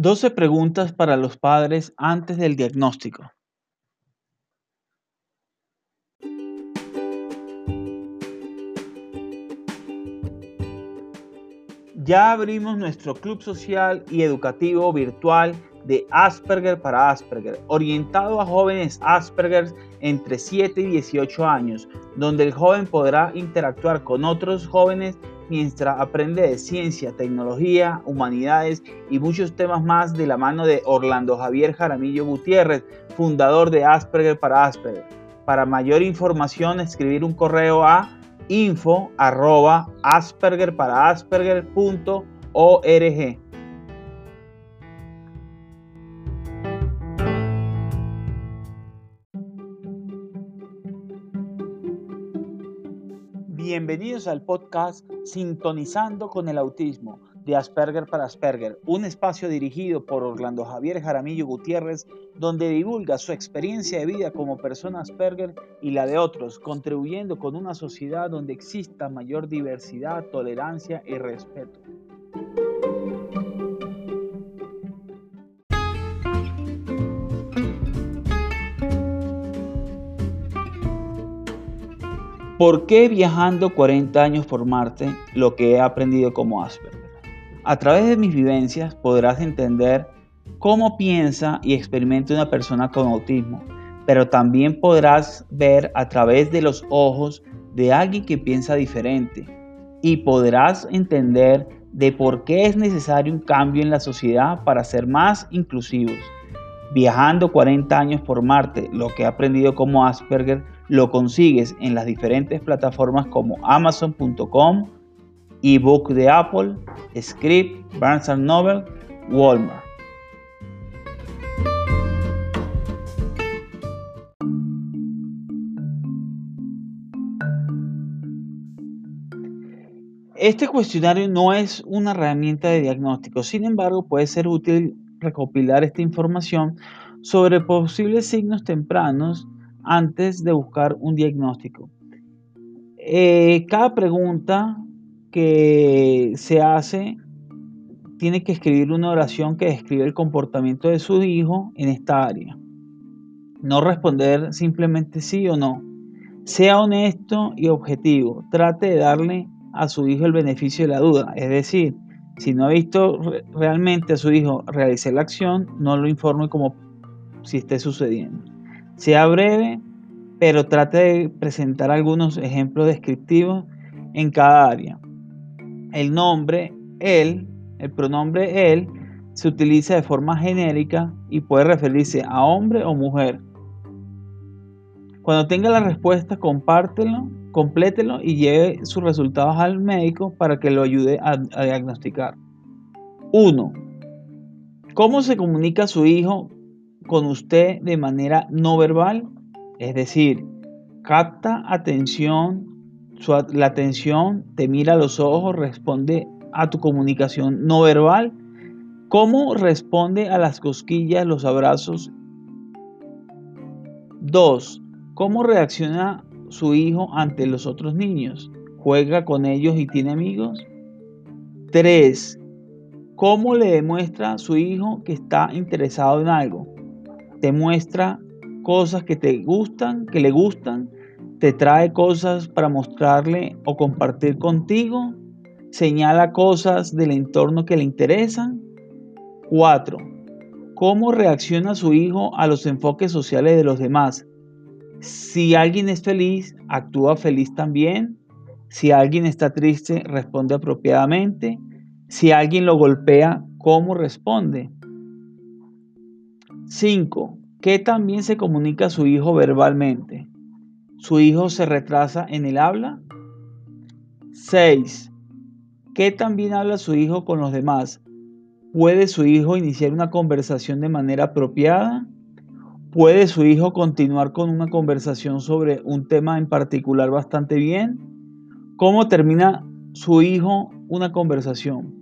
12 preguntas para los padres antes del diagnóstico. Ya abrimos nuestro club social y educativo virtual de Asperger para Asperger, orientado a jóvenes Asperger entre 7 y 18 años, donde el joven podrá interactuar con otros jóvenes mientras aprende de ciencia, tecnología, humanidades y muchos temas más de la mano de Orlando Javier Jaramillo Gutiérrez, fundador de Asperger para Asperger. Para mayor información, escribir un correo a info arroba asperger Bienvenidos al podcast Sintonizando con el Autismo de Asperger para Asperger, un espacio dirigido por Orlando Javier Jaramillo Gutiérrez, donde divulga su experiencia de vida como persona Asperger y la de otros, contribuyendo con una sociedad donde exista mayor diversidad, tolerancia y respeto. ¿Por qué viajando 40 años por Marte lo que he aprendido como Asperger? A través de mis vivencias podrás entender cómo piensa y experimenta una persona con autismo, pero también podrás ver a través de los ojos de alguien que piensa diferente y podrás entender de por qué es necesario un cambio en la sociedad para ser más inclusivos. Viajando 40 años por Marte, lo que he aprendido como Asperger, lo consigues en las diferentes plataformas como amazon.com, ebook de Apple, Script, Barnes Noble, Walmart. Este cuestionario no es una herramienta de diagnóstico, sin embargo puede ser útil recopilar esta información sobre posibles signos tempranos antes de buscar un diagnóstico. Eh, cada pregunta que se hace tiene que escribir una oración que describe el comportamiento de su hijo en esta área. No responder simplemente sí o no. Sea honesto y objetivo. Trate de darle a su hijo el beneficio de la duda. Es decir, si no ha visto realmente a su hijo realizar la acción, no lo informe como si esté sucediendo. Sea breve, pero trate de presentar algunos ejemplos descriptivos en cada área. El nombre, él, el pronombre él, se utiliza de forma genérica y puede referirse a hombre o mujer. Cuando tenga la respuesta, compártelo, complételo y lleve sus resultados al médico para que lo ayude a, diagnosticar. 1. ¿Cómo se comunica su hijo con usted de manera no verbal, es decir, capta atención, la atención, te mira a los ojos, responde a tu comunicación no verbal, cómo responde a las cosquillas, los abrazos. 2. ¿Cómo reacciona su hijo ante los otros niños? ¿Juega con ellos y tiene amigos? 3. ¿Cómo le demuestra a su hijo que está interesado en algo? te muestra cosas que te gustan, que le gustan, te trae cosas para mostrarle o compartir contigo, señala cosas del entorno que le interesan. 4. ¿Cómo reacciona su hijo a los enfoques sociales de los demás? Si alguien es feliz, actúa feliz también. Si alguien está triste, responde apropiadamente. Si alguien lo golpea, ¿cómo responde? 5. ¿Qué también se comunica a su hijo verbalmente? ¿Su hijo se retrasa en el habla? 6. ¿Qué también habla su hijo con los demás? ¿Puede su hijo iniciar una conversación de manera apropiada? ¿Puede su hijo continuar con una conversación sobre un tema en particular bastante bien? ¿Cómo termina su hijo una conversación?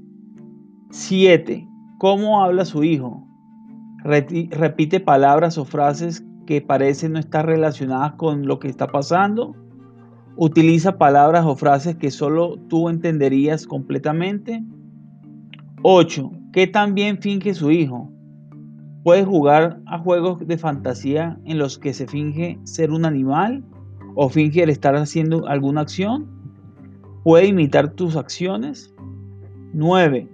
7. ¿Cómo habla su hijo? repite palabras o frases que parecen no estar relacionadas con lo que está pasando. Utiliza palabras o frases que solo tú entenderías completamente. 8. ¿Qué tan bien finge su hijo? Puede jugar a juegos de fantasía en los que se finge ser un animal o finge estar haciendo alguna acción. Puede imitar tus acciones. 9.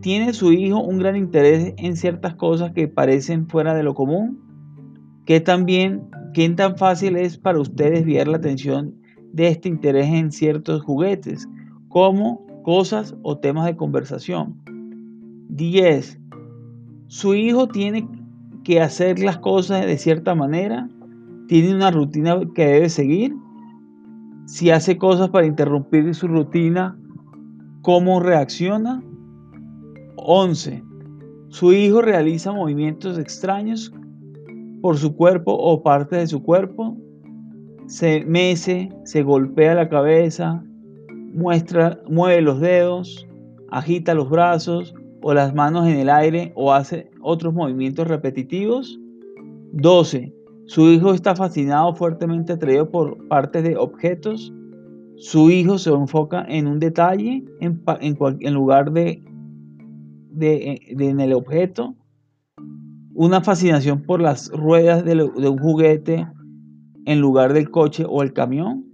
¿Tiene su hijo un gran interés en ciertas cosas que parecen fuera de lo común? ¿Qué tan bien, qué tan fácil es para usted desviar la atención de este interés en ciertos juguetes, como cosas o temas de conversación? 10. Su hijo tiene que hacer las cosas de cierta manera, tiene una rutina que debe seguir. Si hace cosas para interrumpir su rutina, ¿cómo reacciona? 11. Su hijo realiza movimientos extraños por su cuerpo o parte de su cuerpo. Se mece, se golpea la cabeza, muestra, mueve los dedos, agita los brazos o las manos en el aire o hace otros movimientos repetitivos. 12. Su hijo está fascinado, fuertemente atraído por partes de objetos. Su hijo se enfoca en un detalle en, en, lugar de, de, en el objeto. Una fascinación por las ruedas de un juguete en lugar del coche o el camión.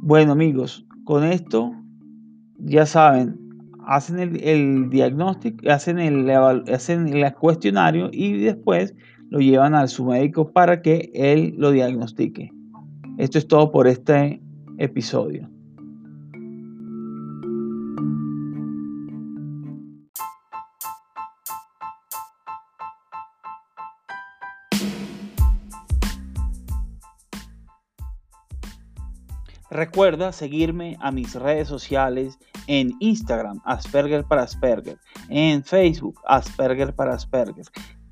Bueno amigos, con esto ya saben, hacen el, diagnóstico, hacen el, hacen el cuestionario y después lo llevan a su médico para que él lo diagnostique. Esto es todo por este episodio. Recuerda seguirme a mis redes sociales en Instagram, Asperger para Asperger, en Facebook, Asperger para Asperger,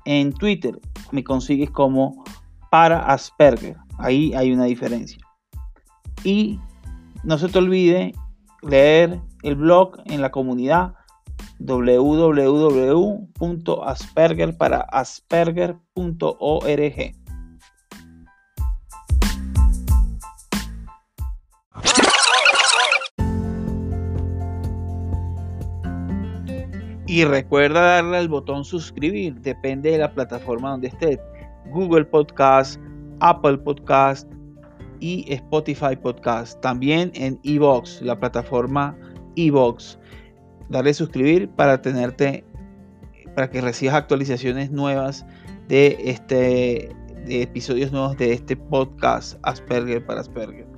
en Twitter me consigues como para Asperger, ahí hay una diferencia. Y no se te olvide leer el blog en la comunidad www.aspergerparaasperger.org. Y recuerda darle al botón suscribir, depende de la plataforma donde estés. Google Podcast, Apple Podcast y Spotify Podcast. También en Evox, la plataforma Evox. Darle suscribir para tenerte, para que recibas actualizaciones nuevas de este de episodios nuevos de este podcast Asperger para Asperger.